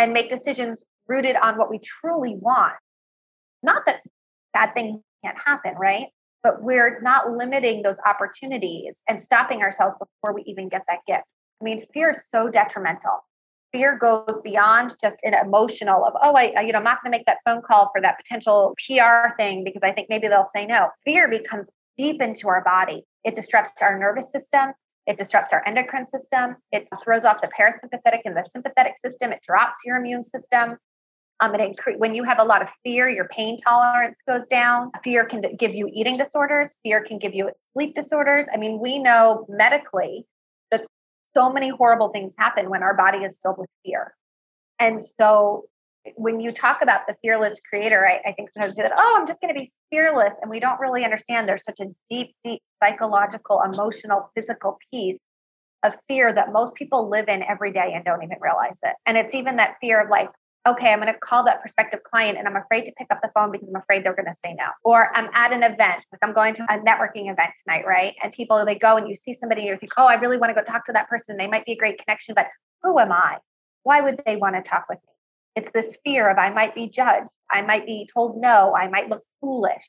and make decisions rooted on what we truly want. Not that bad things can't happen, right? But we're not limiting those opportunities and stopping ourselves before we even get that gift. I mean, fear is so detrimental. Fear goes beyond just an emotional of, oh, I, you know, I'm not going to make that phone call for that potential PR thing because I think maybe they'll say no. Fear becomes deep into our body. It disrupts our nervous system. It disrupts our endocrine system. It throws off the parasympathetic and the sympathetic system. It drops your immune system. Um, it incre- when you have a lot of fear, your pain tolerance goes down. Fear can give you eating disorders. Fear can give you sleep disorders. I mean, we know medically that so many horrible things happen when our body is filled with fear. And so when you talk about the fearless creator, I, I think sometimes you say that, oh, I'm just going to be fearless. And we don't really understand there's such a deep, deep psychological, emotional, physical piece of fear that most people live in every day and don't even realize it. And it's even that fear of like, okay, I'm going to call that prospective client and I'm afraid to pick up the phone because I'm afraid they're going to say no. Or I'm at an event, like I'm going to a networking event tonight, right? And people, they go and you see somebody and you think, oh, I really want to go talk to that person. They might be a great connection, but who am I? Why would they want to talk with me? It's this fear of I might be judged. I might be told no. I might look foolish.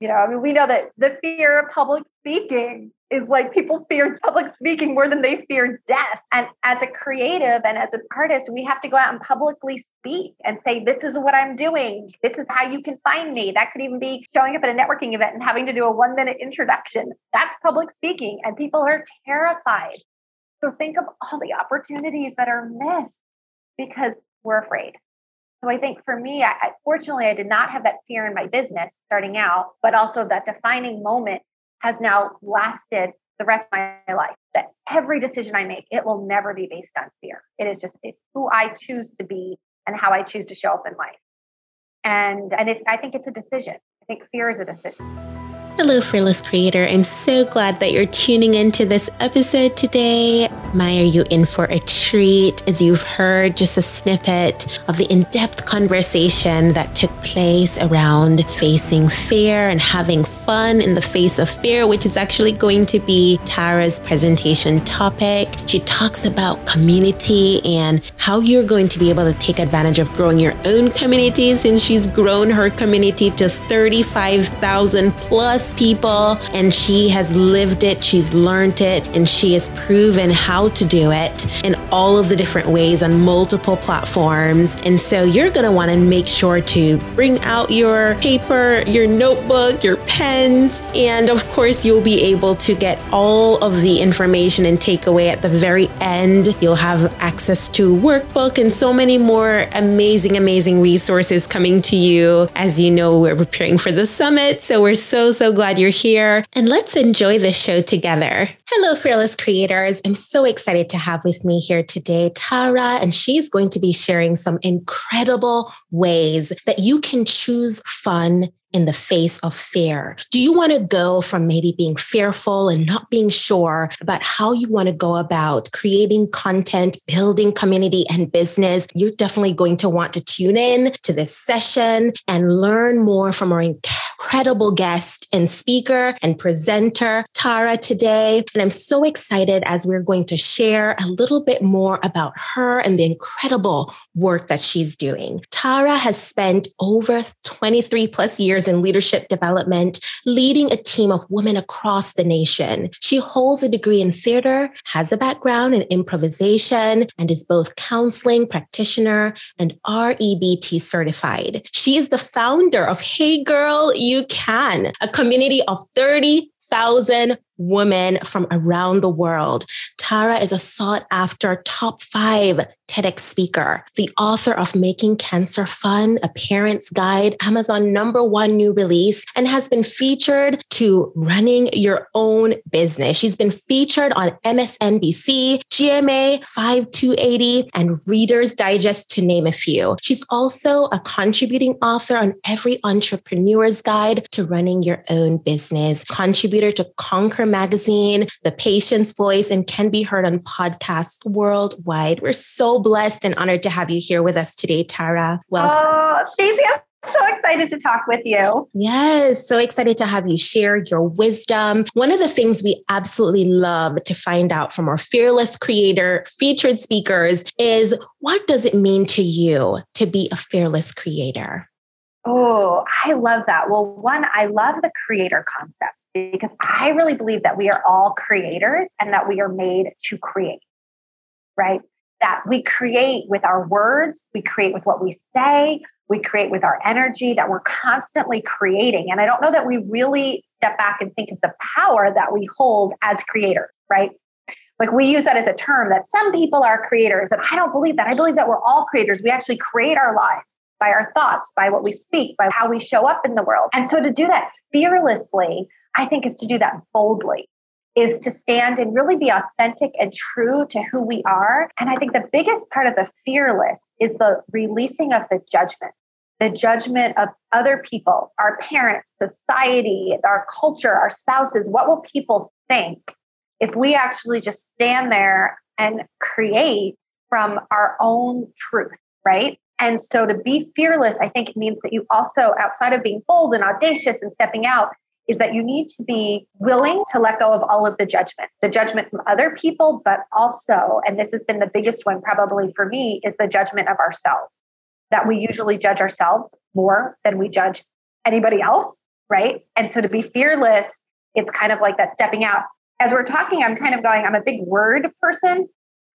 You know, I mean, we know that the fear of public speaking is like people fear public speaking more than they fear death. And as a creative and as an artist, we have to go out and publicly speak and say, This is what I'm doing. This is how you can find me. That could even be showing up at a networking event and having to do a one minute introduction. That's public speaking. And people are terrified. So think of all the opportunities that are missed because we're afraid. So I think for me, I, fortunately, I did not have that fear in my business starting out, but also that defining moment has now lasted the rest of my life. That every decision I make, it will never be based on fear. It is just who I choose to be and how I choose to show up in life. And and it, I think it's a decision. I think fear is a decision. Hello, Fearless Creator. I'm so glad that you're tuning into this episode today. Maya, you in for a treat as you've heard just a snippet of the in depth conversation that took place around facing fear and having fun in the face of fear, which is actually going to be Tara's presentation topic. She talks about community and how you're going to be able to take advantage of growing your own community since she's grown her community to 35,000 plus people and she has lived it, she's learned it, and she has proven how to do it in all of the different ways on multiple platforms. And so you're going to want to make sure to bring out your paper, your notebook, your pens, and of course, you'll be able to get all of the information and takeaway at the very end. You'll have access to workbook and so many more amazing, amazing resources coming to you. As you know, we're preparing for the summit. So we're so, so glad you're here and let's enjoy this show together. Hello, fearless creators. I'm so excited to have with me here today Tara, and she's going to be sharing some incredible ways that you can choose fun in the face of fear? Do you want to go from maybe being fearful and not being sure about how you want to go about creating content, building community and business? You're definitely going to want to tune in to this session and learn more from our incredible guest and speaker and presenter, Tara, today. And I'm so excited as we're going to share a little bit more about her and the incredible work that she's doing. Tara has spent over 23 plus years in leadership development, leading a team of women across the nation. She holds a degree in theater, has a background in improvisation, and is both counseling practitioner and REBT certified. She is the founder of Hey Girl, You Can, a community of 30,000 women from around the world. Tara is a sought after top five TEDx speaker, the author of Making Cancer Fun, a parent's guide, Amazon number one new release, and has been featured to running your own business. She's been featured on MSNBC, GMA 5280, and Reader's Digest, to name a few. She's also a contributing author on every entrepreneur's guide to running your own business, contributor to Conquer Magazine, The Patient's Voice, and can be heard on podcasts worldwide. We're so blessed and honored to have you here with us today, Tara. Welcome. Oh, Stacey, I'm so excited to talk with you. Yes, so excited to have you share your wisdom. One of the things we absolutely love to find out from our fearless creator featured speakers is what does it mean to you to be a fearless creator? Oh, I love that. Well, one, I love the creator concept because I really believe that we are all creators and that we are made to create, right? That we create with our words, we create with what we say, we create with our energy, that we're constantly creating. And I don't know that we really step back and think of the power that we hold as creators, right? Like we use that as a term that some people are creators. And I don't believe that. I believe that we're all creators. We actually create our lives by our thoughts, by what we speak, by how we show up in the world. And so to do that fearlessly, I think is to do that boldly is to stand and really be authentic and true to who we are. And I think the biggest part of the fearless is the releasing of the judgment, the judgment of other people, our parents, society, our culture, our spouses. What will people think if we actually just stand there and create from our own truth, right? And so to be fearless, I think it means that you also, outside of being bold and audacious and stepping out, is that you need to be willing to let go of all of the judgment, the judgment from other people, but also, and this has been the biggest one probably for me, is the judgment of ourselves. That we usually judge ourselves more than we judge anybody else, right? And so to be fearless, it's kind of like that stepping out. As we're talking, I'm kind of going, I'm a big word person.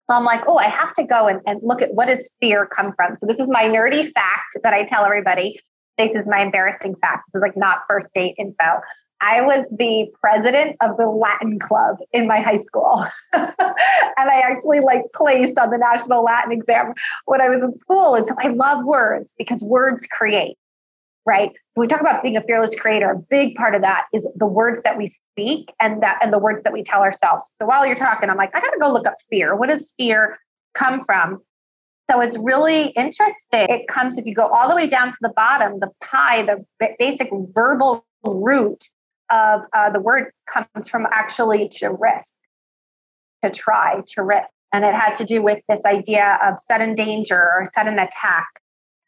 So I'm like, oh, I have to go and, and look at what does fear come from. So this is my nerdy fact that I tell everybody. This is my embarrassing fact. This is like not first date info. I was the president of the Latin club in my high school. and I actually like placed on the national Latin exam when I was in school. And so I love words because words create, right? We talk about being a fearless creator, a big part of that is the words that we speak and that and the words that we tell ourselves. So while you're talking, I'm like, I gotta go look up fear. What does fear come from? So it's really interesting. It comes, if you go all the way down to the bottom, the PIE, the basic verbal root of uh, the word comes from actually to risk, to try, to risk. And it had to do with this idea of sudden danger or sudden attack.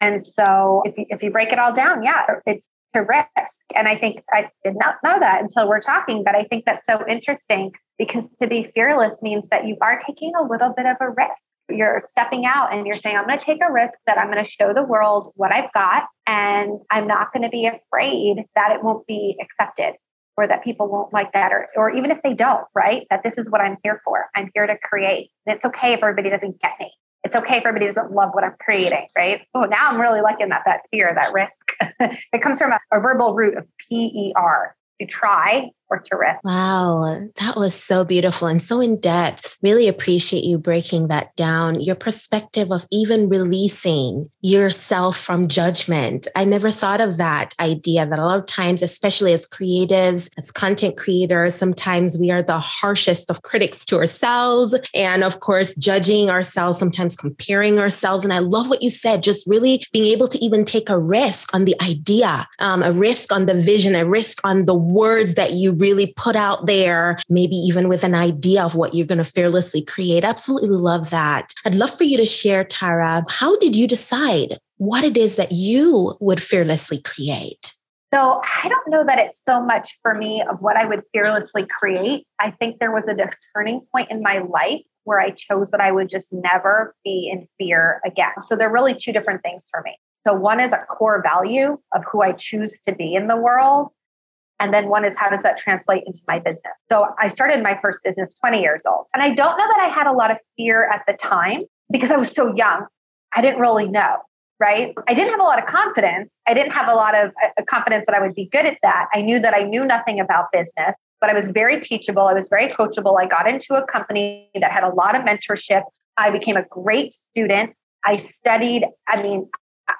And so if you, if you break it all down, yeah, it's to risk. And I think I did not know that until we're talking, but I think that's so interesting because to be fearless means that you are taking a little bit of a risk you're stepping out and you're saying, I'm going to take a risk that I'm going to show the world what I've got. And I'm not going to be afraid that it won't be accepted or that people won't like that, or, or even if they don't, right? That this is what I'm here for. I'm here to create. And it's okay if everybody doesn't get me. It's okay if everybody doesn't love what I'm creating, right? Oh, now I'm really liking that, that fear, that risk. it comes from a, a verbal root of P E R, to try or to risk. Wow, that was so beautiful and so in depth. Really appreciate you breaking that down. Your perspective of even releasing yourself from judgment. I never thought of that idea that a lot of times, especially as creatives, as content creators, sometimes we are the harshest of critics to ourselves. And of course, judging ourselves, sometimes comparing ourselves. And I love what you said, just really being able to even take a risk on the idea, um, a risk on the vision, a risk on the words that you really put out there, maybe even with an idea of what you're going to fearlessly create. Absolutely love that. I'd love for you to share, Tara, how did you decide what it is that you would fearlessly create? So I don't know that it's so much for me of what I would fearlessly create. I think there was a turning point in my life where I chose that I would just never be in fear again. So they're really two different things for me. So one is a core value of who I choose to be in the world. And then one is how does that translate into my business? So I started my first business 20 years old. And I don't know that I had a lot of fear at the time because I was so young. I didn't really know, right? I didn't have a lot of confidence. I didn't have a lot of uh, confidence that I would be good at that. I knew that I knew nothing about business, but I was very teachable. I was very coachable. I got into a company that had a lot of mentorship. I became a great student. I studied, I mean,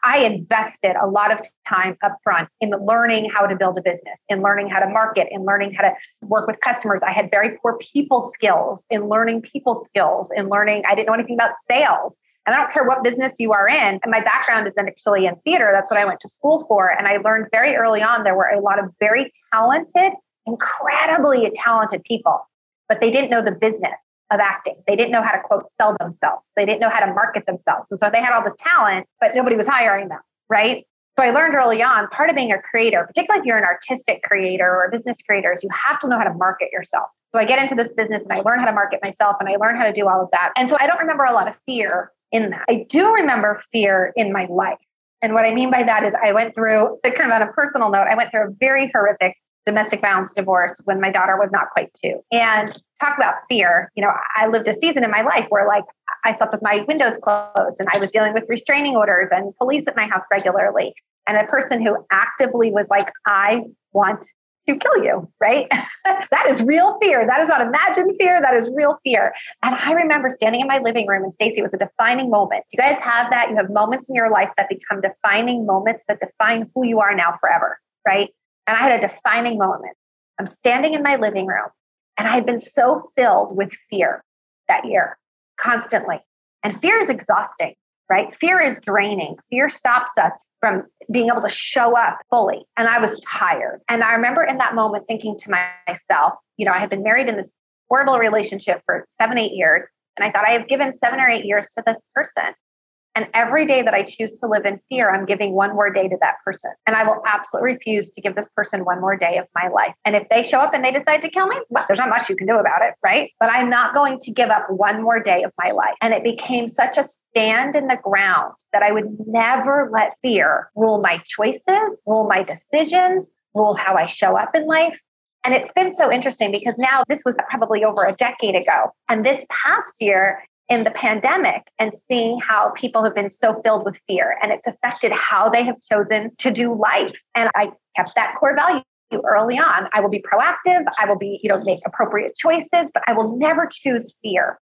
I invested a lot of time up front in learning how to build a business, in learning how to market, in learning how to work with customers. I had very poor people skills in learning people skills, in learning, I didn't know anything about sales. And I don't care what business you are in. And my background is actually in theater. That's what I went to school for. And I learned very early on there were a lot of very talented, incredibly talented people, but they didn't know the business of acting. They didn't know how to quote sell themselves. They didn't know how to market themselves. And so they had all this talent, but nobody was hiring them, right? So I learned early on part of being a creator, particularly if you're an artistic creator or a business creator, is you have to know how to market yourself. So I get into this business and I learn how to market myself and I learn how to do all of that. And so I don't remember a lot of fear in that. I do remember fear in my life. And what I mean by that is I went through, kind of on a personal note, I went through a very horrific domestic violence divorce when my daughter was not quite two. And talk about fear. You know, I lived a season in my life where like I slept with my windows closed and I was dealing with restraining orders and police at my house regularly. And a person who actively was like, I want to kill you, right? that is real fear. That is not imagined fear. That is real fear. And I remember standing in my living room, and Stacy was a defining moment. You guys have that. You have moments in your life that become defining moments that define who you are now forever, right? And I had a defining moment. I'm standing in my living room, and I had been so filled with fear that year, constantly. And fear is exhausting right? Fear is draining. Fear stops us from being able to show up fully. And I was tired. And I remember in that moment thinking to myself, you know, I had been married in this horrible relationship for seven, eight years. And I thought, I have given seven or eight years to this person. And every day that I choose to live in fear, I'm giving one more day to that person. And I will absolutely refuse to give this person one more day of my life. And if they show up and they decide to kill me, well, there's not much you can do about it, right? But I'm not going to give up one more day of my life. And it became such a stand in the ground that I would never let fear rule my choices, rule my decisions, rule how I show up in life. And it's been so interesting because now this was probably over a decade ago. And this past year, in the pandemic and seeing how people have been so filled with fear and it's affected how they have chosen to do life. And I kept that core value early on. I will be proactive, I will be, you know, make appropriate choices, but I will never choose fear.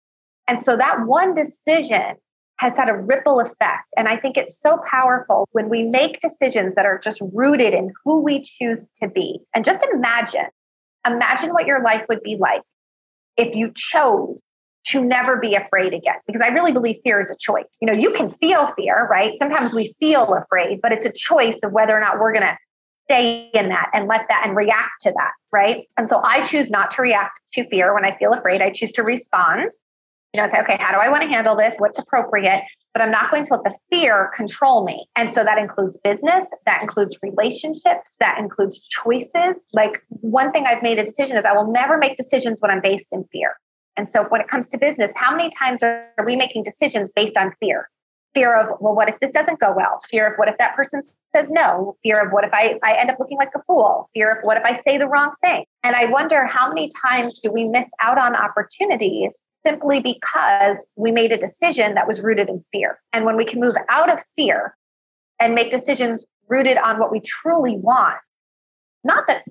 And so that one decision has had a ripple effect. And I think it's so powerful when we make decisions that are just rooted in who we choose to be. And just imagine, imagine what your life would be like if you chose to never be afraid again because i really believe fear is a choice. You know you can feel fear right? Sometimes we feel afraid but it's a choice of whether or not we're going to stay in that and let that and react to that right? And so i choose not to react to fear when i feel afraid. I choose to respond. You know say okay how do i want to handle this? What's appropriate? But i'm not going to let the fear control me. And so that includes business that includes relationships that includes choices. Like one thing i've made a decision is i will never make decisions when i'm based in fear and so when it comes to business, how many times are we making decisions based on fear? Fear of, well, what if this doesn't go well? Fear of what if that person says no? Fear of what if I, I end up looking like a fool? Fear of what if I say the wrong thing? And I wonder how many times do we miss out on opportunities simply because we made a decision that was rooted in fear? And when we can move out of fear and make decisions rooted on what we truly want, not that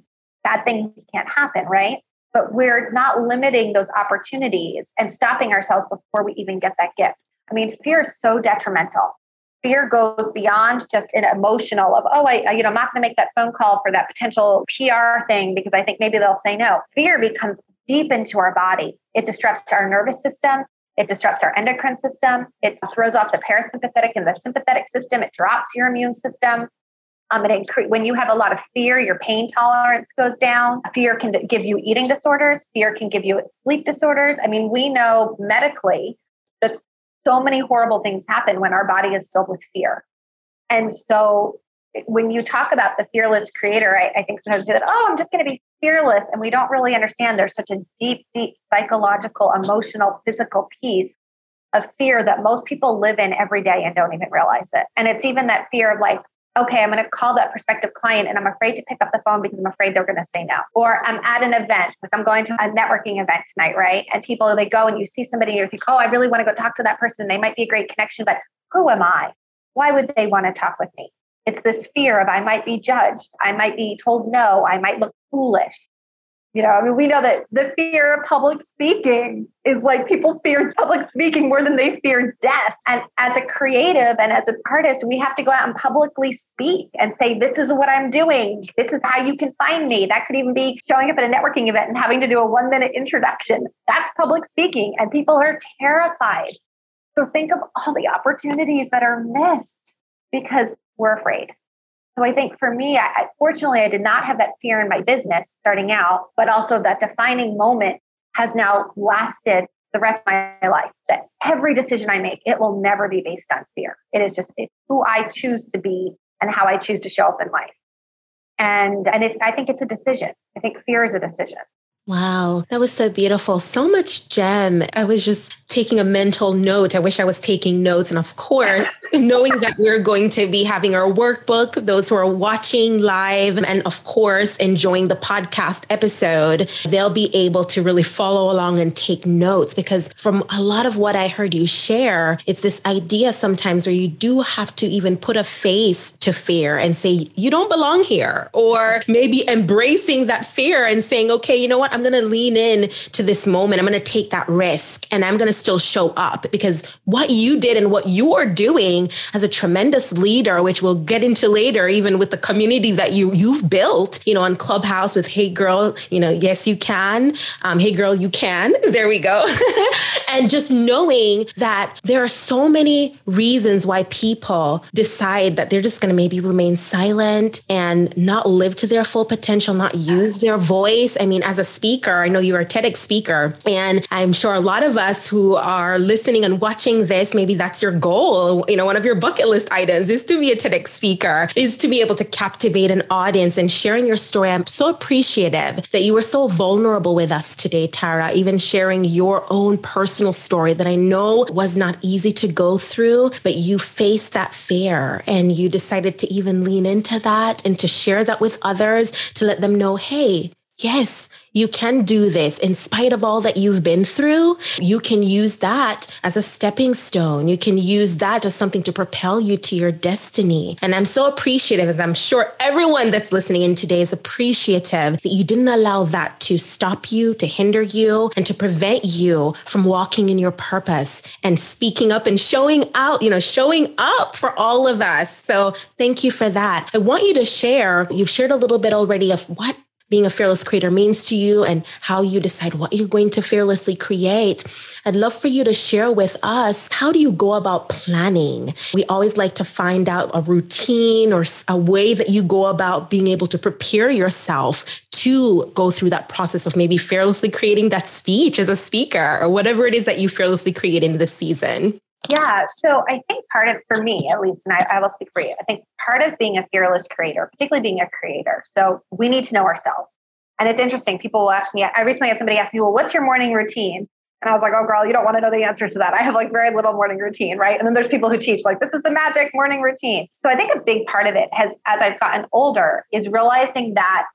bad things can't happen, right? But we're not limiting those opportunities and stopping ourselves before we even get that gift. I mean, fear is so detrimental. Fear goes beyond just an emotional of, oh, I, you know, I'm not going to make that phone call for that potential PR thing because I think maybe they'll say no. Fear becomes deep into our body. It disrupts our nervous system. It disrupts our endocrine system. It throws off the parasympathetic and the sympathetic system. It drops your immune system. Um, it incre- when you have a lot of fear, your pain tolerance goes down. Fear can give you eating disorders. Fear can give you sleep disorders. I mean, we know medically that so many horrible things happen when our body is filled with fear. And so when you talk about the fearless creator, I, I think sometimes you say that, oh, I'm just going to be fearless. And we don't really understand there's such a deep, deep psychological, emotional, physical piece of fear that most people live in every day and don't even realize it. And it's even that fear of like, okay, I'm going to call that prospective client and I'm afraid to pick up the phone because I'm afraid they're going to say no. Or I'm at an event, like I'm going to a networking event tonight, right? And people, they go and you see somebody and you think, oh, I really want to go talk to that person. They might be a great connection, but who am I? Why would they want to talk with me? It's this fear of I might be judged. I might be told no. I might look foolish. You know, I mean, we know that the fear of public speaking is like people fear public speaking more than they fear death. And as a creative and as an artist, we have to go out and publicly speak and say, This is what I'm doing. This is how you can find me. That could even be showing up at a networking event and having to do a one minute introduction. That's public speaking. And people are terrified. So think of all the opportunities that are missed because we're afraid. So I think for me, I, fortunately, I did not have that fear in my business starting out, but also that defining moment has now lasted the rest of my life. That every decision I make, it will never be based on fear. It is just who I choose to be and how I choose to show up in life. And and it, I think it's a decision. I think fear is a decision. Wow, that was so beautiful. So much gem. I was just taking a mental note. I wish I was taking notes. And of course, knowing that we're going to be having our workbook, those who are watching live, and of course, enjoying the podcast episode, they'll be able to really follow along and take notes because from a lot of what I heard you share, it's this idea sometimes where you do have to even put a face to fear and say, you don't belong here, or maybe embracing that fear and saying, okay, you know what? I'm going to lean in to this moment. I'm going to take that risk and I'm going to still show up because what you did and what you're doing as a tremendous leader, which we'll get into later, even with the community that you you've built, you know, on Clubhouse with Hey Girl, you know, yes, you can. Um, hey Girl, you can. There we go. and just knowing that there are so many reasons why people decide that they're just going to maybe remain silent and not live to their full potential, not use their voice. I mean, as a speaker. I know you're a TEDx speaker, and I'm sure a lot of us who are listening and watching this, maybe that's your goal. You know, one of your bucket list items is to be a TEDx speaker, is to be able to captivate an audience and sharing your story. I'm so appreciative that you were so vulnerable with us today, Tara, even sharing your own personal story that I know was not easy to go through, but you faced that fear and you decided to even lean into that and to share that with others to let them know, hey, yes, you can do this in spite of all that you've been through. You can use that as a stepping stone. You can use that as something to propel you to your destiny. And I'm so appreciative, as I'm sure everyone that's listening in today is appreciative that you didn't allow that to stop you, to hinder you, and to prevent you from walking in your purpose and speaking up and showing out, you know, showing up for all of us. So thank you for that. I want you to share, you've shared a little bit already of what being a fearless creator means to you and how you decide what you're going to fearlessly create. I'd love for you to share with us how do you go about planning? We always like to find out a routine or a way that you go about being able to prepare yourself to go through that process of maybe fearlessly creating that speech as a speaker or whatever it is that you fearlessly create in this season. Yeah. So I think part of, for me at least, and I, I, will speak for you, I think part of being a fearless creator, particularly being a creator, so we need to know ourselves. And it's interesting. People will ask me, I recently had somebody ask me, well, what's your morning routine? And I was like, oh, girl, you don't want to know the answer to that. I have like very little morning routine, right? And then there's people who teach, like, this is the magic morning routine. So I think a big part of it has, as I've gotten older, is realizing that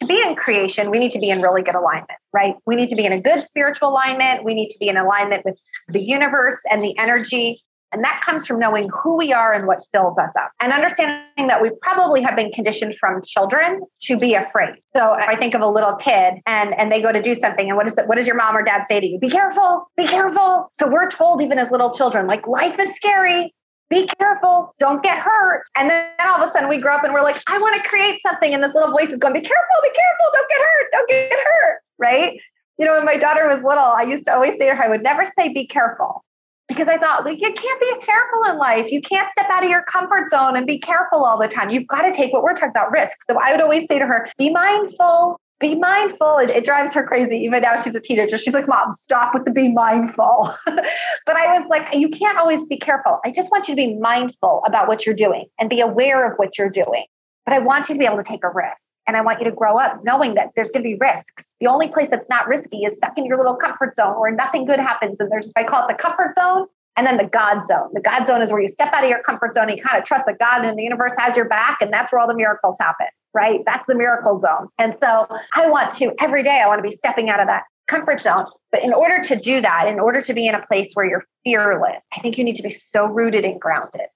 to be in creation, we need to be in really good alignment, right? We need to be in a good spiritual alignment. We need to be in alignment with the universe and the energy. And that comes from knowing who we are and what fills us up and understanding that we probably have been conditioned from children to be afraid. So I think of a little kid and, and they go to do something. And what is that? What does your mom or dad say to you? Be careful, be careful. So we're told even as little children, like life is scary be careful, don't get hurt. And then all of a sudden we grow up and we're like, I want to create something. And this little voice is going, be careful, be careful, don't get hurt, don't get hurt. Right. You know, when my daughter was little, I used to always say to her, I would never say be careful because I thought, like, you can't be careful in life. You can't step out of your comfort zone and be careful all the time. You've got to take what we're talking about risks. So I would always say to her, be mindful, be mindful. It, drives her crazy. Even now she's a teenager. She's like, Mom, stop with the be mindful. but I was like, you can't always be careful. I just want you to be mindful about what you're doing and be aware of what you're doing. But I want you to be able to take a risk. And I want you to grow up knowing that there's going to be risks. The only place that's not risky is stuck in your little comfort zone where nothing good happens. And there's, I call it the comfort zone and then the God zone. The God zone is where you step out of your comfort zone and you kind of trust that God and the universe has your back. And that's where all the miracles happen right? That's the miracle zone. And so I want to, every day, I want to be stepping out of that comfort zone. But in order to do that, in order to be in a place where you're fearless, I think you need to be so rooted and grounded.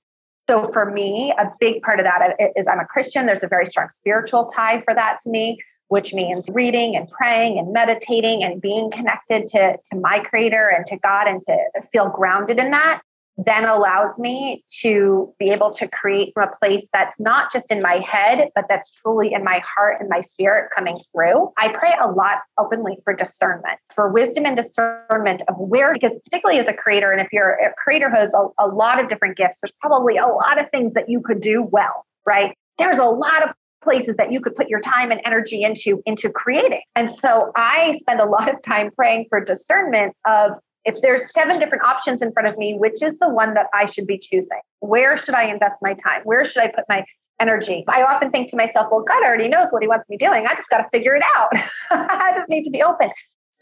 So for me, a big part of that is I'm a Christian. There's a very strong spiritual tie for that to me, which means reading and praying and meditating and being connected to, to my creator and to God and to feel grounded in that then allows me to be able to create from a place that's not just in my head, but that's truly in my heart and my spirit coming through. I pray a lot openly for discernment, for wisdom and discernment of where, because particularly as a creator, and if you're a creator who has a, a lot of different gifts, there's probably a lot of things that you could do well, right? There's a lot of places that you could put your time and energy into into creating. And so I spend a lot of time praying for discernment of if there's seven different options in front of me, which is the one that I should be choosing? Where should I invest my time? Where should I put my energy? I often think to myself, well, God already knows what he wants me doing. I just got to figure it out. I just need to be open.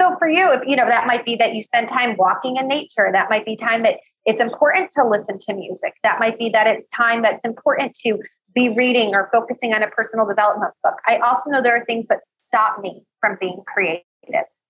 So for you, if you know, that might be that you spend time walking in nature. That might be time that it's important to listen to music. That might be that it's time that's important to be reading or focusing on a personal development book. I also know there are things that stop me from being creative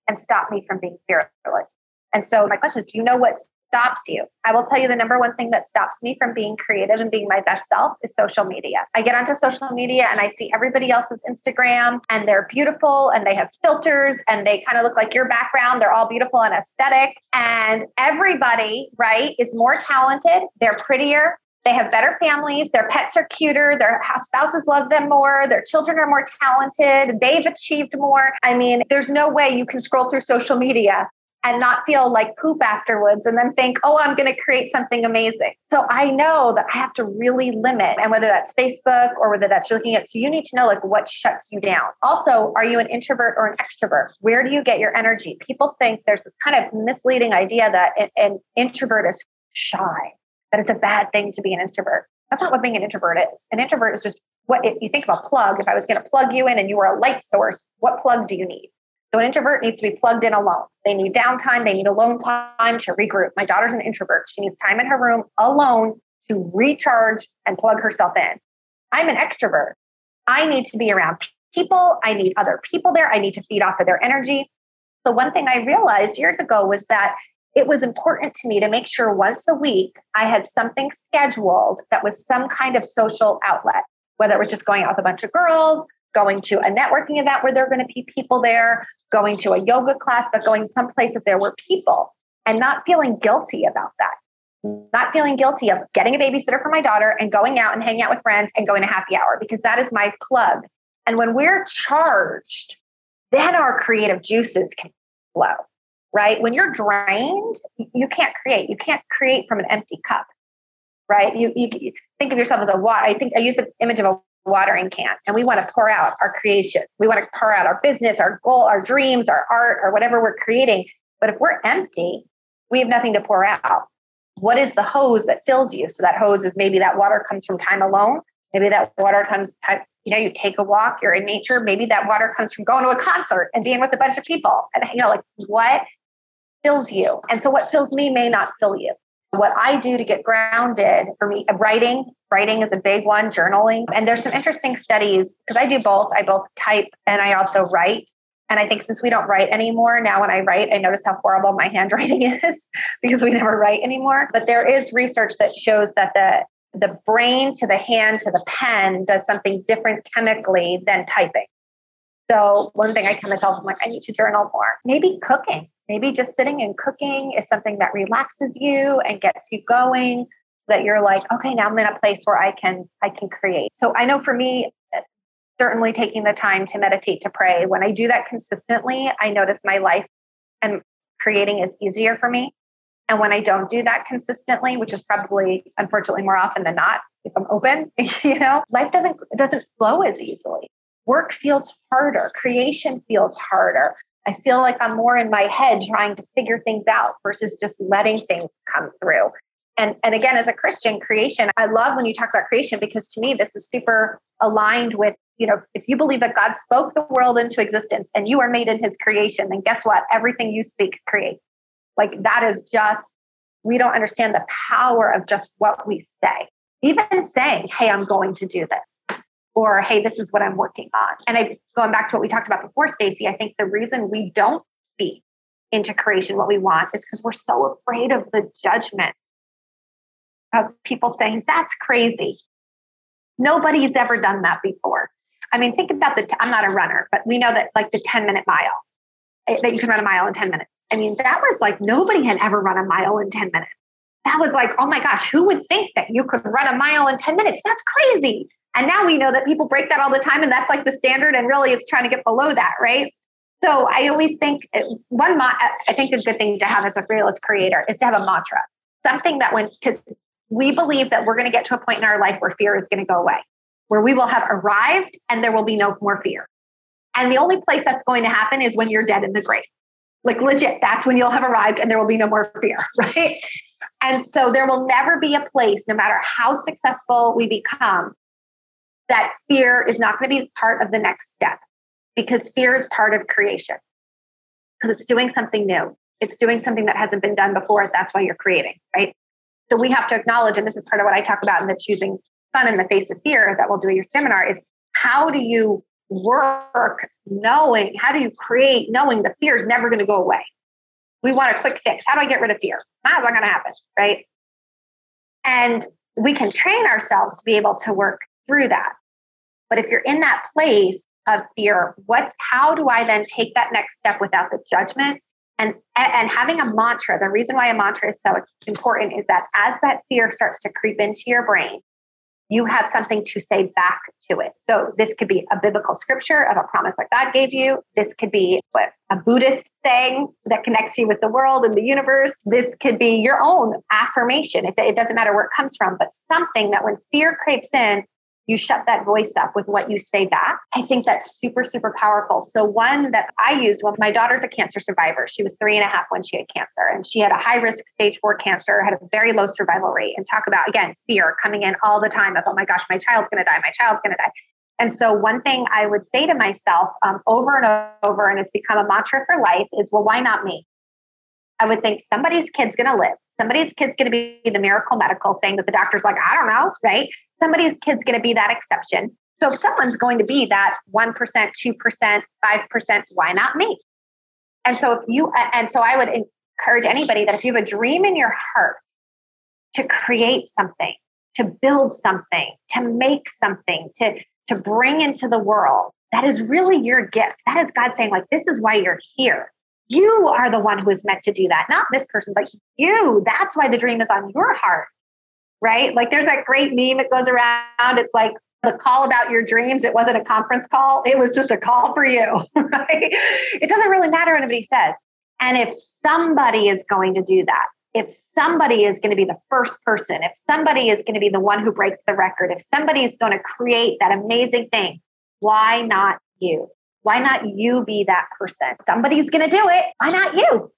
and stop me from being fearless. And so my question is, do you know what stops you? I will tell you the number one thing that stops me from being creative and being my best self is social media. I get onto social media and I see everybody else's Instagram and they're beautiful and they have filters and they kind of look like your background. They're all beautiful and aesthetic. And everybody, right, is more talented. They're prettier. They have better families. Their pets are cuter. Their spouses love them more. Their children are more talented. They've achieved more. I mean, there's no way you can scroll through social media and not feel like poop afterwards and then think, oh, I'm going to create something amazing. So I know that I have to really limit, and whether that's Facebook or whether that's looking at, so you need to know like what shuts you down. Also, are you an introvert or an extrovert? Where do you get your energy? People think there's this kind of misleading idea that an, introvert is shy, that it's a bad thing to be an introvert. That's not what being an introvert is. An introvert is just what if you think of a plug, if I was going to plug you in and you were a light source, what plug do you need? So an introvert needs to be plugged in alone. They need downtime. They need alone time to regroup. My daughter's an introvert. She needs time in her room alone to recharge and plug herself in. I'm an extrovert. I need to be around people. I need other people there. I need to feed off of their energy. So one thing I realized years ago was that it was important to me to make sure once a week I had something scheduled that was some kind of social outlet, whether it was just going out with a bunch of girls, going to a networking event where there are going to be people there, going to a yoga class, but going someplace that there were people and not feeling guilty about that. Not feeling guilty of getting a babysitter for my daughter and going out and hanging out with friends and going to happy hour because that is my plug. And when we're charged, then our creative juices can flow, right? When you're drained, you can't create. You can't create from an empty cup, right? You, you think of yourself as a water. I think I use the image of a watering can and we want to pour out our creation. We want to pour out our business, our goal, our dreams, our art, or whatever we're creating. But if we're empty, we have nothing to pour out. What is the hose that fills you? So that hose is maybe that water comes from time alone. Maybe that water comes, you know, you take a walk, you're in nature. Maybe that water comes from going to a concert and being with a bunch of people. And, you know, like what fills you? And so what fills me may not fill you what I do to get grounded for me, writing, writing is a big one, journaling. And there's some interesting studies because I do both. I both type and I also write. And I think since we don't write anymore, now when I write, I notice how horrible my handwriting is because we never write anymore. But there is research that shows that the the brain to the hand to the pen does something different chemically than typing. So one thing I tell myself, I'm like, I need to journal more. Maybe cooking. Maybe just sitting and cooking is something that relaxes you and gets you going that you're like, okay, now I'm in a place where I can I can create. So I know for me, uh, certainly taking the time to meditate, to pray, when I do that consistently, I notice my life and creating is easier for me. And when I don't do that consistently, which is probably unfortunately more often than not, if I'm open, you know, life doesn't doesn't flow as easily. Work feels harder, creation feels harder. I feel like I'm more in my head trying to figure things out versus just letting things come through. And, and again, as a Christian creation, I love when you talk about creation because to me, this is super aligned with, you know, if you believe that God spoke the world into existence and you are made in his creation, then guess what? Everything you speak creates. Like that is just, we don't understand the power of just what we say. Even saying, hey, I'm going to do this or hey this is what i'm working on and i going back to what we talked about before stacy i think the reason we don't speak into creation what we want is because we're so afraid of the judgment of people saying that's crazy. Nobody's ever done that before. I mean think about the i'm not a runner but we know that like the 10 minute mile eh, that you can run a mile in 10 minutes. I mean that was like nobody had ever run a mile in 10 minutes. That was like oh my gosh who would think that you could run a mile in 10 minutes? That's crazy. And now we know that people break that all the time, and that's like the standard. And really, it's trying to get below that, right? So I always think uh, one, I think a good thing to have as a fearless creator is to have a mantra, something that when, because we believe that we're going to get to a point in our life where fear is going to go away, where we will have arrived and there will be no more fear. And the only place that's going to happen is when you're dead in the grave. Like legit, that's when you'll have arrived and there will be no more fear, right? And so there will never be a place, no matter how successful we become, that fear is not going to be part of the next step because fear is part of creation because it's doing something new. It's doing something that hasn't been done before. That's why you're creating, right? So we have to acknowledge, and this is part of what I talk about in the choosing fun in the face of fear that we'll do at your seminar is how do you work knowing, how do you create knowing the fear is never going to go away? We want a quick fix. How do I get rid of fear? Ah, That's not going to happen? Right. And we can train ourselves to be able to work through that. But if you're in that place of fear, what how do I then take that next step without the judgment? And, and having a mantra, the reason why a mantra is so important is that as that fear starts to creep into your brain, you have something to say back to it. So this could be a biblical scripture of a promise that God gave you. This could be what a Buddhist saying that connects you with the world and the universe. This could be your own affirmation. It, it doesn't matter where it comes from, but something that when fear creeps in, you shut that voice up with what you say back. I think that's super, super powerful. So, one that I used well, my daughter's a cancer survivor, she was three and a half when she had cancer, and she had a high risk stage four cancer, had a very low survival rate, and talk about, again, fear coming in all the time of, oh my gosh, my child's going to die, my child's going to die. And so, one thing I would say to myself um, over and over, and it's become a mantra for life, is, well, why not me? I would think somebody's kid's going to live. Somebody's kid's going to be the miracle medical thing that the doctor's like, I don't know, right? Somebody's kid's going to be that exception. So if someone's going to be that 1%, 2%, 5%, why not me? And so if you, and so I would encourage anybody that if you have a dream in your heart to create something, to build something, to make something, to, to bring into the world, that is really your gift. That is God saying, like, this is why you're here. You are the one who is meant to do that, not this person, but you. That's why the dream is on your heart, right? Like there's that great meme that goes around. It's like the call about your dreams. It wasn't a conference call, it was just a call for you, right? It doesn't really matter what anybody says. And if somebody is going to do that, if somebody is going to be the first person, if somebody is going to be the one who breaks the record, if somebody is going to create that amazing thing, why not you? Why not you be that person? Somebody's going to do it. Why not you?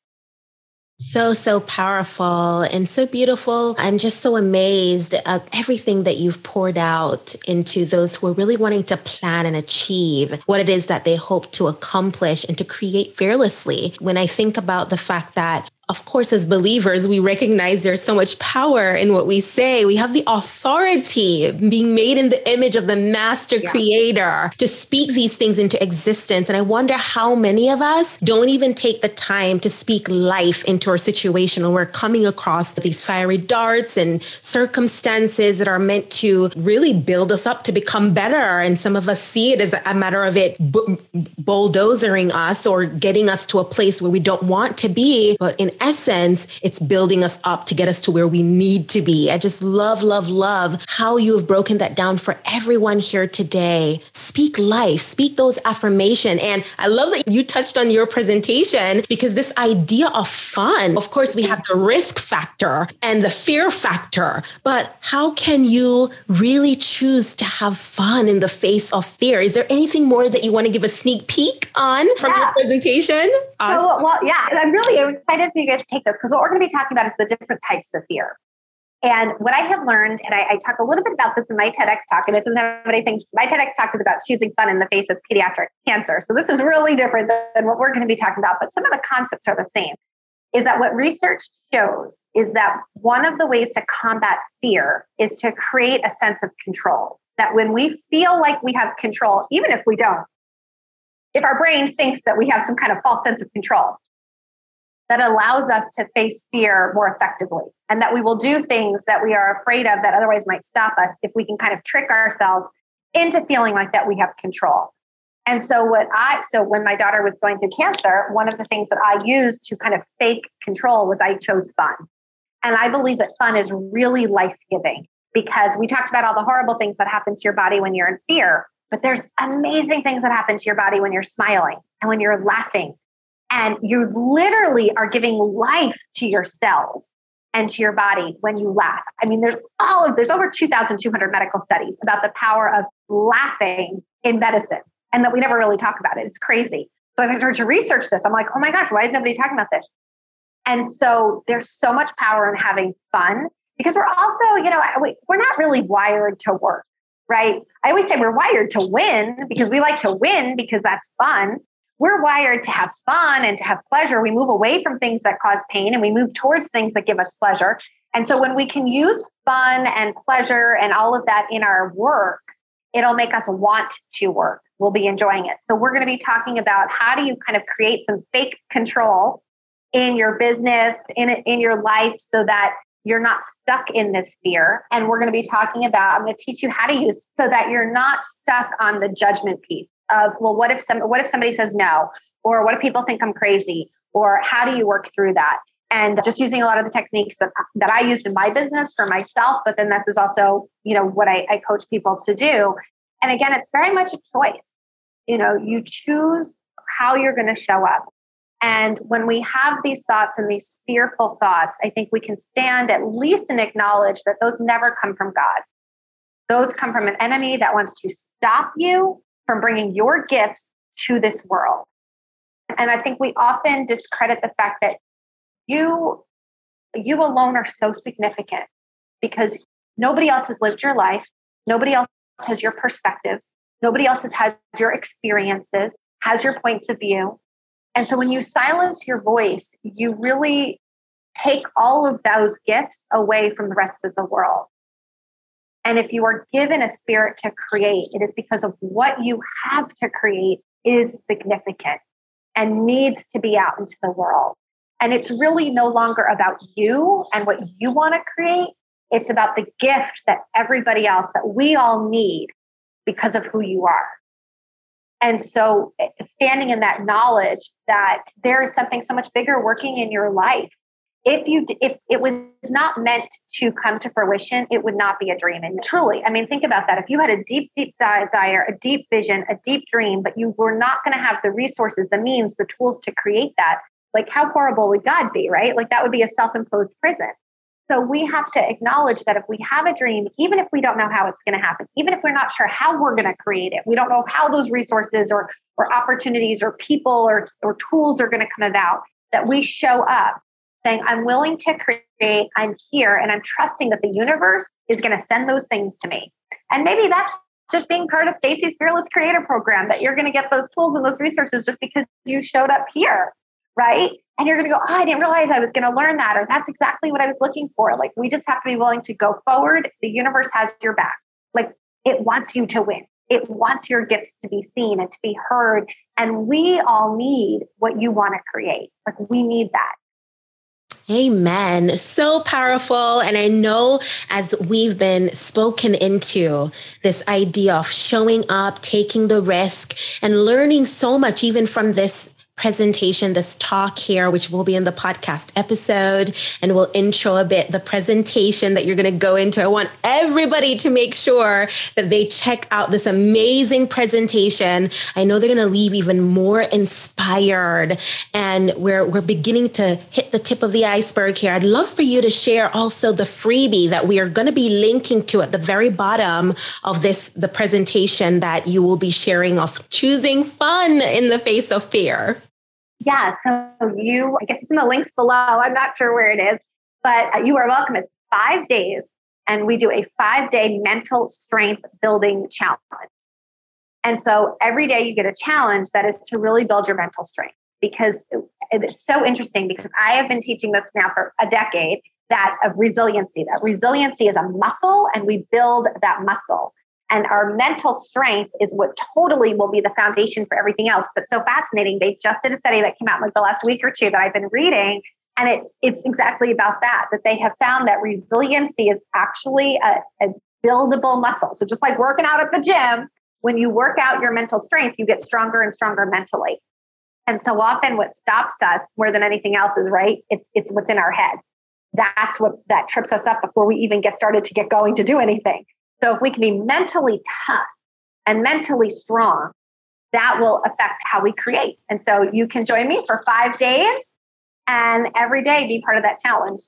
So, so powerful and so beautiful. I'm just so amazed at everything that you've poured out into those who are really wanting to plan and achieve what it is that they hope to accomplish and to create fearlessly. When I think about the fact that of course, as believers, we recognize there's so much power in what we say. We have the authority being made in the image of the master yeah. creator to speak these things into existence. And I wonder how many of us don't even take the time to speak life into our situation when we're coming across these fiery darts and circumstances that are meant to really build us up to become better. And some of us see it as a matter of it bulldozering us or getting us to a place where we don't want to be. But in essence, it's building us up to get us to where we need to be. I just love, love, love how you have broken that down for everyone here today. Speak life, speak those affirmation. And I love that you touched on your presentation because this idea of fun, of course, we have the risk factor and the fear factor, but how can you really choose to have fun in the face of fear? Is there anything more that you want to give a sneak peek on from yeah. your presentation? Awesome. So, well, yeah, I'm really excited for you guys take this because what we're going to be talking about is the different types of fear. And what I have learned, and I, I, talk a little bit about this in my TEDx talk, and it doesn't have anything, my TEDx talk is about choosing fun in the face of pediatric cancer. So this is really different than what we're going to be talking about, but some of the concepts are the same. Is that what research shows is that one of the ways to combat fear is to create a sense of control. That when we feel like we have control, even if we don't, if our brain thinks that we have some kind of false sense of control, that allows us to face fear more effectively and that we will do things that we are afraid of that otherwise might stop us if we can kind of trick ourselves into feeling like that we have control. And so what I so when my daughter was going through cancer, one of the things that I used to kind of fake control was I chose fun. And I believe that fun is really life-giving because we talked about all the horrible things that happen to your body when you're in fear, but there's amazing things that happen to your body when you're smiling and when you're laughing and you literally are giving life to your cells and to your body when you laugh. I mean, there's all of there's over 2,200 medical studies about the power of laughing in medicine, and that we never really talk about it. It's crazy. So as I started to research this, I'm like, oh my gosh, why is nobody talking about this? And so there's so much power in having fun because we're also, you know, we're not really wired to work, right? I always say we're wired to win because we like to win because that's fun. We're wired to have fun and to have pleasure. We move away from things that cause pain and we move towards things that give us pleasure. And so when we can use fun and pleasure and all of that in our work, it'll make us want to work. We'll be enjoying it. So we're going to be talking about how do you kind of create some fake control in your business, in in your life so that you're not stuck in this fear. And we're going to be talking about, I'm going to teach you how to use so that you're not stuck on the judgment piece of, well, what if some, what if somebody says no? Or what if people think I'm crazy? Or how do you work through that? And just using a lot of the techniques that, that I used in my business for myself, but then this is also, you know, what I, I coach people to do. And again, it's very much a choice. You know, you choose how you're going to show up. And when we have these thoughts and these fearful thoughts, I think we can stand at least and acknowledge that those never come from God. Those come from an enemy that wants to stop you from bringing your gifts to this world. And I think we often discredit the fact that you you alone are so significant because nobody else has lived your life, nobody else has your perspectives, nobody else has had your experiences, has your points of view. And so when you silence your voice, you really take all of those gifts away from the rest of the world. And if you are given a spirit to create, it is because of what you have to create is significant and needs to be out into the world. And it's really no longer about you and what you want to create. It's about the gift that everybody else, that we all need because of who you are. And so, eh, standing in that knowledge that there is something so much bigger working in your life. If you if it was not meant to come to fruition, it would not be a dream. And truly, I mean, think about that. If you had a deep, deep desire, a deep vision, a deep dream, but you were not going to have the resources, the means, the tools to create that, like how horrible would God be, right? Like that would be a self-imposed prison. So we have to acknowledge that if we have a dream, even if we don't know how it's going to happen, even if we're not sure how we're going to create it, we don't know how those resources or, or opportunities or people or, or tools are going to come about, that we show up saying, I'm willing to create, I'm here, and I'm trusting that the universe is going to send those things to me. And maybe that's just being part of Stacy's Fearless Creator Program, that you're going to get those tools and those resources just because you showed up here, right? and you're going to go, oh, I didn't realize I was going to learn that, or that's exactly what I was looking for. Like, we just have to be willing to go forward. The universe has your back. Like, it wants you to win, it wants your gifts to be seen and to be heard. And we all need what you want to create. Like, we need that. Amen. So powerful. And I know as we've been spoken into this idea of showing up, taking the risk, and learning so much, even from this presentation, this talk here, which will be in the podcast episode, and we'll intro a bit the presentation that you're going to go into. I want everybody to make sure that they check out this amazing presentation. I know they're going to leave even more inspired, and we're we're beginning to hit the tip of the iceberg here. I'd love for you to share also the freebie that we are going to be linking to at the very bottom of this the presentation that you will be sharing of choosing fun in the face of fear. Yeah. So you, I guess it's in the links below. I'm not sure where it is, but uh, you are welcome. It's five days, and we do a five day mental strength building challenge. And so every day you get a challenge that is to really build your mental strength because it's so interesting because I have been teaching this now for a decade that of resiliency. That resiliency is a muscle and we build that muscle. And our mental strength is what totally will be the foundation for everything else. But so fascinating. They just did a study that came out like the last week or two that I've been reading. And it's it's exactly about that, that they have found that resiliency is actually a, a buildable muscle. So just like working out at the gym, when you work out your mental strength, you get stronger and stronger mentally. And so often what stops us more than anything else is right, it's it's what's in our head. That's what that trips us up before we even get started to get going to do anything. So if we can be mentally tough and mentally strong, that will affect how we create. And so you can join me for five days and every day be part of that challenge.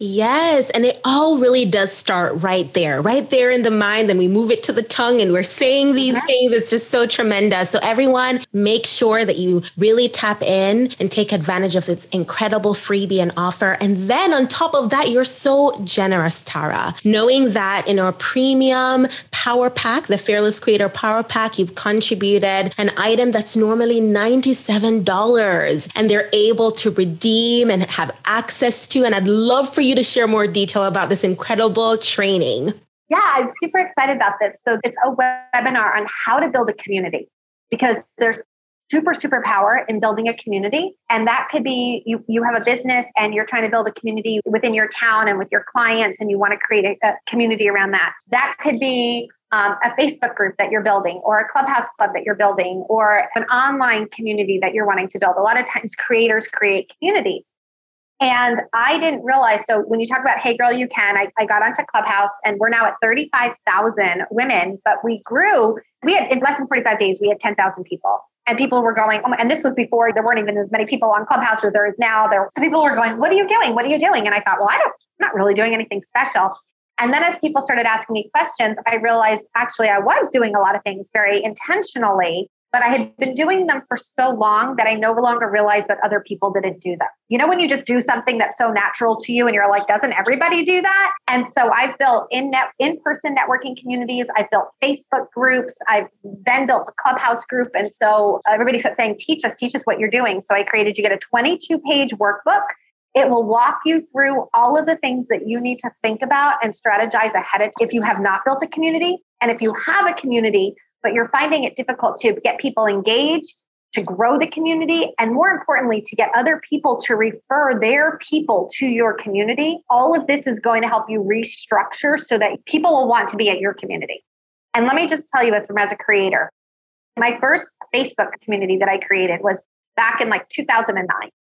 Yes. And it all really does start right there, right there in the mind. Then we move it to the tongue and we're saying these mm-hmm. things. It's just so tremendous. So, everyone, make sure that you really tap in and take advantage of this incredible freebie and offer. And then on top of that, you're so generous, Tara, knowing that in our premium power pack, the Fearless Creator Power Pack, you've contributed an item that's normally $97 and they're able to redeem and have access to. And I'd love for you to share more detail about this incredible training. Yeah, I'm super excited about this. So it's a webinar on how to build a community because there's super super power in building a community and that could be you you have a business and you're trying to build a community within your town and with your clients and you want to create a, a community around that that could be um, a facebook group that you're building or a clubhouse club that you're building or an online community that you're wanting to build a lot of times creators create community and I didn't realize. So when you talk about Hey Girl, You Can, I, I got onto Clubhouse and we're now at 35,000 women, but we grew. We had in less than 45 days, we had 10,000 people. And people were going, oh and this was before there weren't even as many people on Clubhouse as there is now. There, so people were going, what are you doing? What are you doing? And I thought, well, I don't, I'm not really doing anything special. And then as people started asking me questions, I realized actually I was doing a lot of things very intentionally but I had been doing them for so long that I no longer realized that other people didn't do them. You know, when you just do something that's so natural to you and you're like, doesn't everybody do that? And so I've built in net in-person networking communities. I've built Facebook groups. I've then built a clubhouse group. And so everybody kept saying, teach us, teach us what you're doing. So I created, you get a 22 page workbook. It will walk you through all of the things that you need to think about and strategize ahead of if you have not built a community. And if you have a community, but you're finding it difficult to get people engaged, to grow the community, and more importantly, to get other people to refer their people to your community, all of this is going to help you restructure so that people will want to be at your community. And let me just tell you, from as a creator. My first Facebook community that I created was back in like 2009.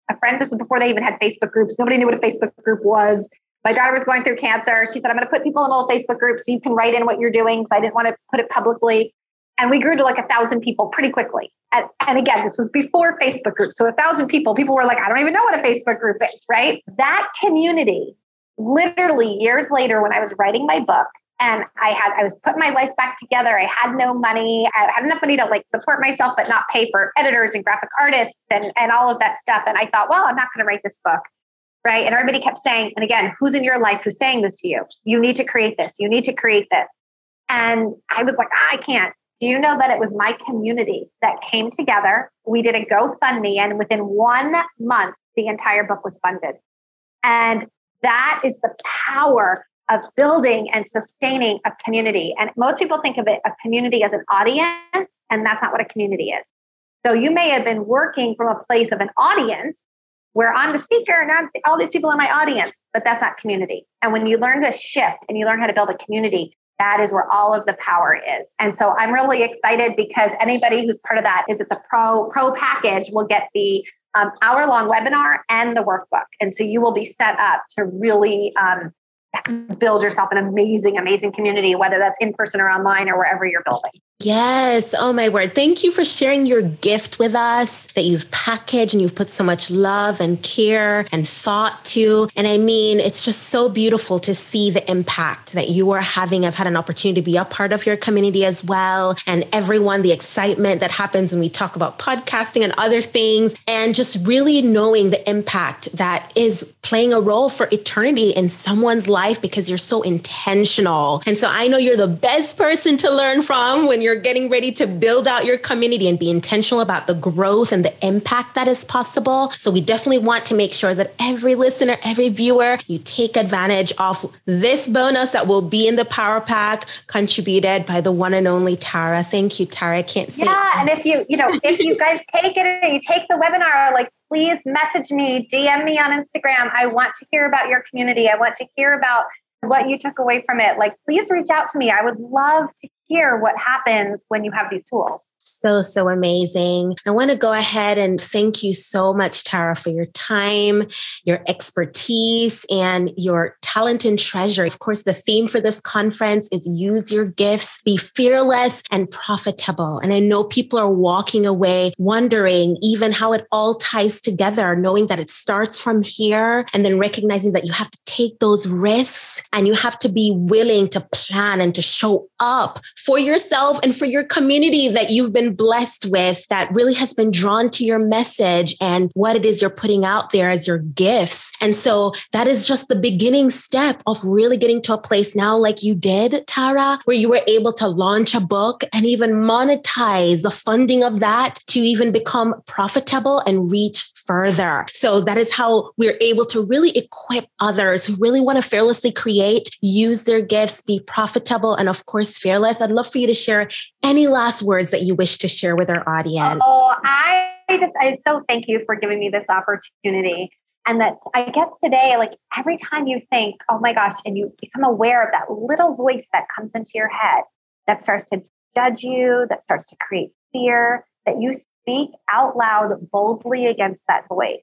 A friend, this was before they even had Facebook groups. Nobody knew what a Facebook group was. My daughter was going through cancer. She said, I'm going to put people in a little Facebook group so you can write in what you're doing. So I didn't want to put it publicly. And we grew to like a thousand people pretty quickly. And, and again, this was before Facebook groups. So a thousand people, people were like, I don't even know what a Facebook group is, right? That community, literally years later, when I was writing my book, and I had I was putting my life back together. I had no money. I had enough money to like support myself, but not pay for editors and graphic artists and and all of that stuff. And I thought, well, I'm not going to write this book, right? And everybody kept saying, and again, who's in your life who's saying this to you? You need to create this. You need to create this. And I was like, ah, I can't. Do you know that it was my community that came together? We did a GoFundMe, and within one month, the entire book was funded. And that is the power of building and sustaining a community. And most people think of it a community as an audience, and that's not what a community is. So you may have been working from a place of an audience where I'm the speaker and I'm, all these people in my audience, but that's not community. And when you learn this shift and you learn how to build a community, that is where all of the power is. And so I'm really excited because anybody who's part of that is at the pro pro package will get the um, hour long webinar and the workbook. And so you will be set up to really um, build yourself an amazing, amazing community, whether that's in person or online or wherever you're building. Yes. Oh my word. Thank you for sharing your gift with us that you've packaged and you've put so much love and care and thought to. And I mean, it's just so beautiful to see the impact that you are having. I've had an opportunity to be a part of your community as well. And everyone, the excitement that happens when we talk about podcasting and other things, and just really knowing the impact that is playing a role for eternity in someone's life because you're so intentional. And so I know you're the best person to learn from when you're getting ready to build out your community and be intentional about the growth and the impact that is possible. So we definitely want to make sure that every listener, every viewer, you take advantage of this bonus that will be in the Power Pack contributed by the one and only Tara. Thank you, Tara. I can't say. Yeah, and if you, you know, if you guys take it and you take the webinar, like please message me, DM me on Instagram. I want to hear about your community. I want to hear about what you took away from it. Like, please reach out to me. I would love to hear what happens when you have these tools. So, so amazing. I want to go ahead and thank you so much, Tara, for your time, your expertise, and your talent and treasure. Of course, the theme for this conference is use your gifts, be fearless and profitable. And I know people are walking away wondering even how it all ties together, knowing that it starts from here and then recognizing that you have to take those risks and you have to be willing to plan and to show up for yourself and for your community that you've been blessed with that really has been drawn to your message and what it is you're putting out there as your gifts. And so that is just the beginning step of really getting to a place now, like you did, Tara, where you were able to launch a book and even monetize the funding of that to even become profitable and reach further. So that is how we're able to really equip others who really want to fearlessly create, use their gifts, be profitable, and of course, fearless. I'd love for you to share any last words that you wish to share with our audience. Oh, I just, I so thank you for giving me this opportunity. And that I guess today, like every time you think, oh my gosh, and you become aware of that little voice that comes into your head that starts to judge you, that starts to create fear, that you speak out loud boldly against that voice.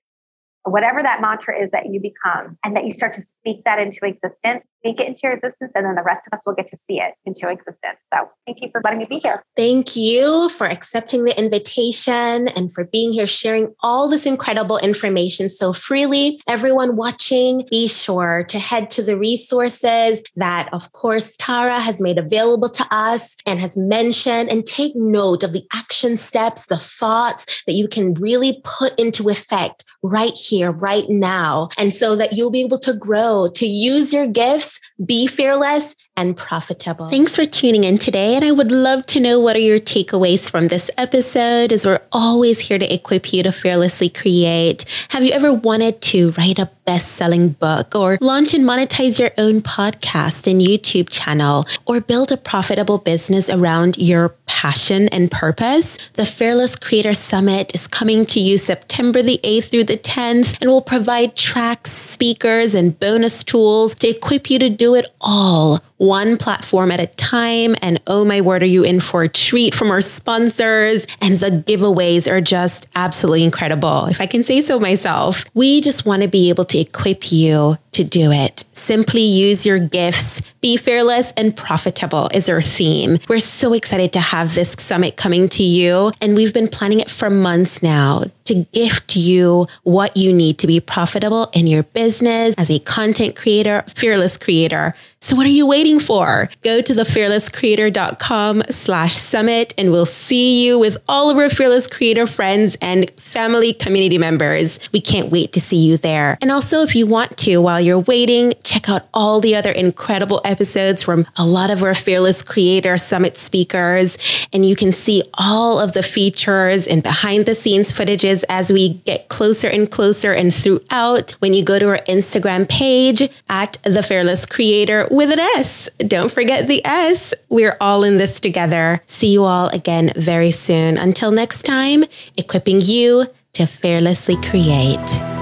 Whatever that mantra is that you become and that you start to speak that into existence speak it into your existence and then the rest of us will get to see it into existence. So thank you for letting me be here. Thank you for accepting the invitation and for being here sharing all this incredible information so freely. Everyone watching be sure to head to the resources that of course tara has made available to us and has mentioned and take note of the action steps the thoughts that you can really put into effect right here, right now. And so that you'll be able to grow, to use your gifts, be fearless, and profitable. Thanks for tuning in today. And I would love to know what are your takeaways from this episode, as we're always here to equip you to fearlessly create. Have you ever wanted to write a best selling book or launch and monetize your own podcast and YouTube channel or build a profitable business around your passion and purpose? The Fearless Creator Summit is coming to you September the 8th through the 10th and will provide tracks, speakers, and bonus tools to equip you to do it all one platform at a time. And oh my word, are you in for a treat from our sponsors? And the giveaways are just absolutely incredible. If I can say so myself, we just want to be able to equip you to do it. Simply use your gifts, be fearless and profitable is our theme. We're so excited to have this summit coming to you. And we've been planning it for months now to gift you what you need to be profitable in your business as a content creator, fearless creator. So what are you waiting for? Go to thefearlesscreator.com slash summit and we'll see you with all of our fearless creator friends and family community members. We can't wait to see you there. And also if you want to, while you're waiting, check out all the other incredible episodes from a lot of our Fearless Creator Summit speakers. And you can see all of the features and behind the scenes footages as we get closer and closer and throughout when you go to our Instagram page at The Fearless Creator with an S. Don't forget the S. We're all in this together. See you all again very soon. Until next time, equipping you to fearlessly create.